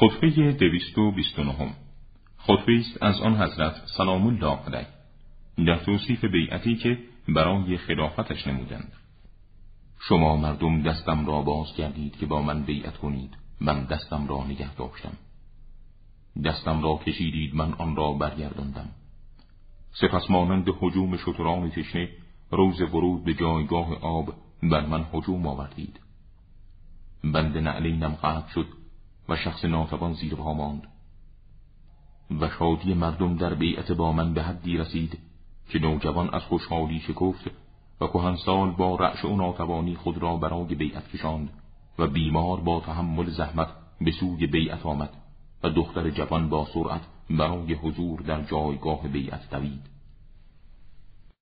خطبه دویست و بیست خطبه است از آن حضرت سلام الله علیه. در توصیف بیعتی که برای خلافتش نمودند. شما مردم دستم را باز کردید که با من بیعت کنید. من دستم را نگه داشتم. دستم را کشیدید من آن را برگرداندم. سپس مانند حجوم شتران تشنه روز ورود به جایگاه آب بر من حجوم آوردید. بند نعلینم قطع شد و شخص ناتوان زیر پا ماند. و شادی مردم در بیعت با من به حدی رسید که نوجوان از خوشحالی شکفت و کهنسال با رعش و ناتوانی خود را برای بیعت کشاند و بیمار با تحمل زحمت به سوی بیعت آمد و دختر جوان با سرعت برای حضور در جایگاه بیعت دوید.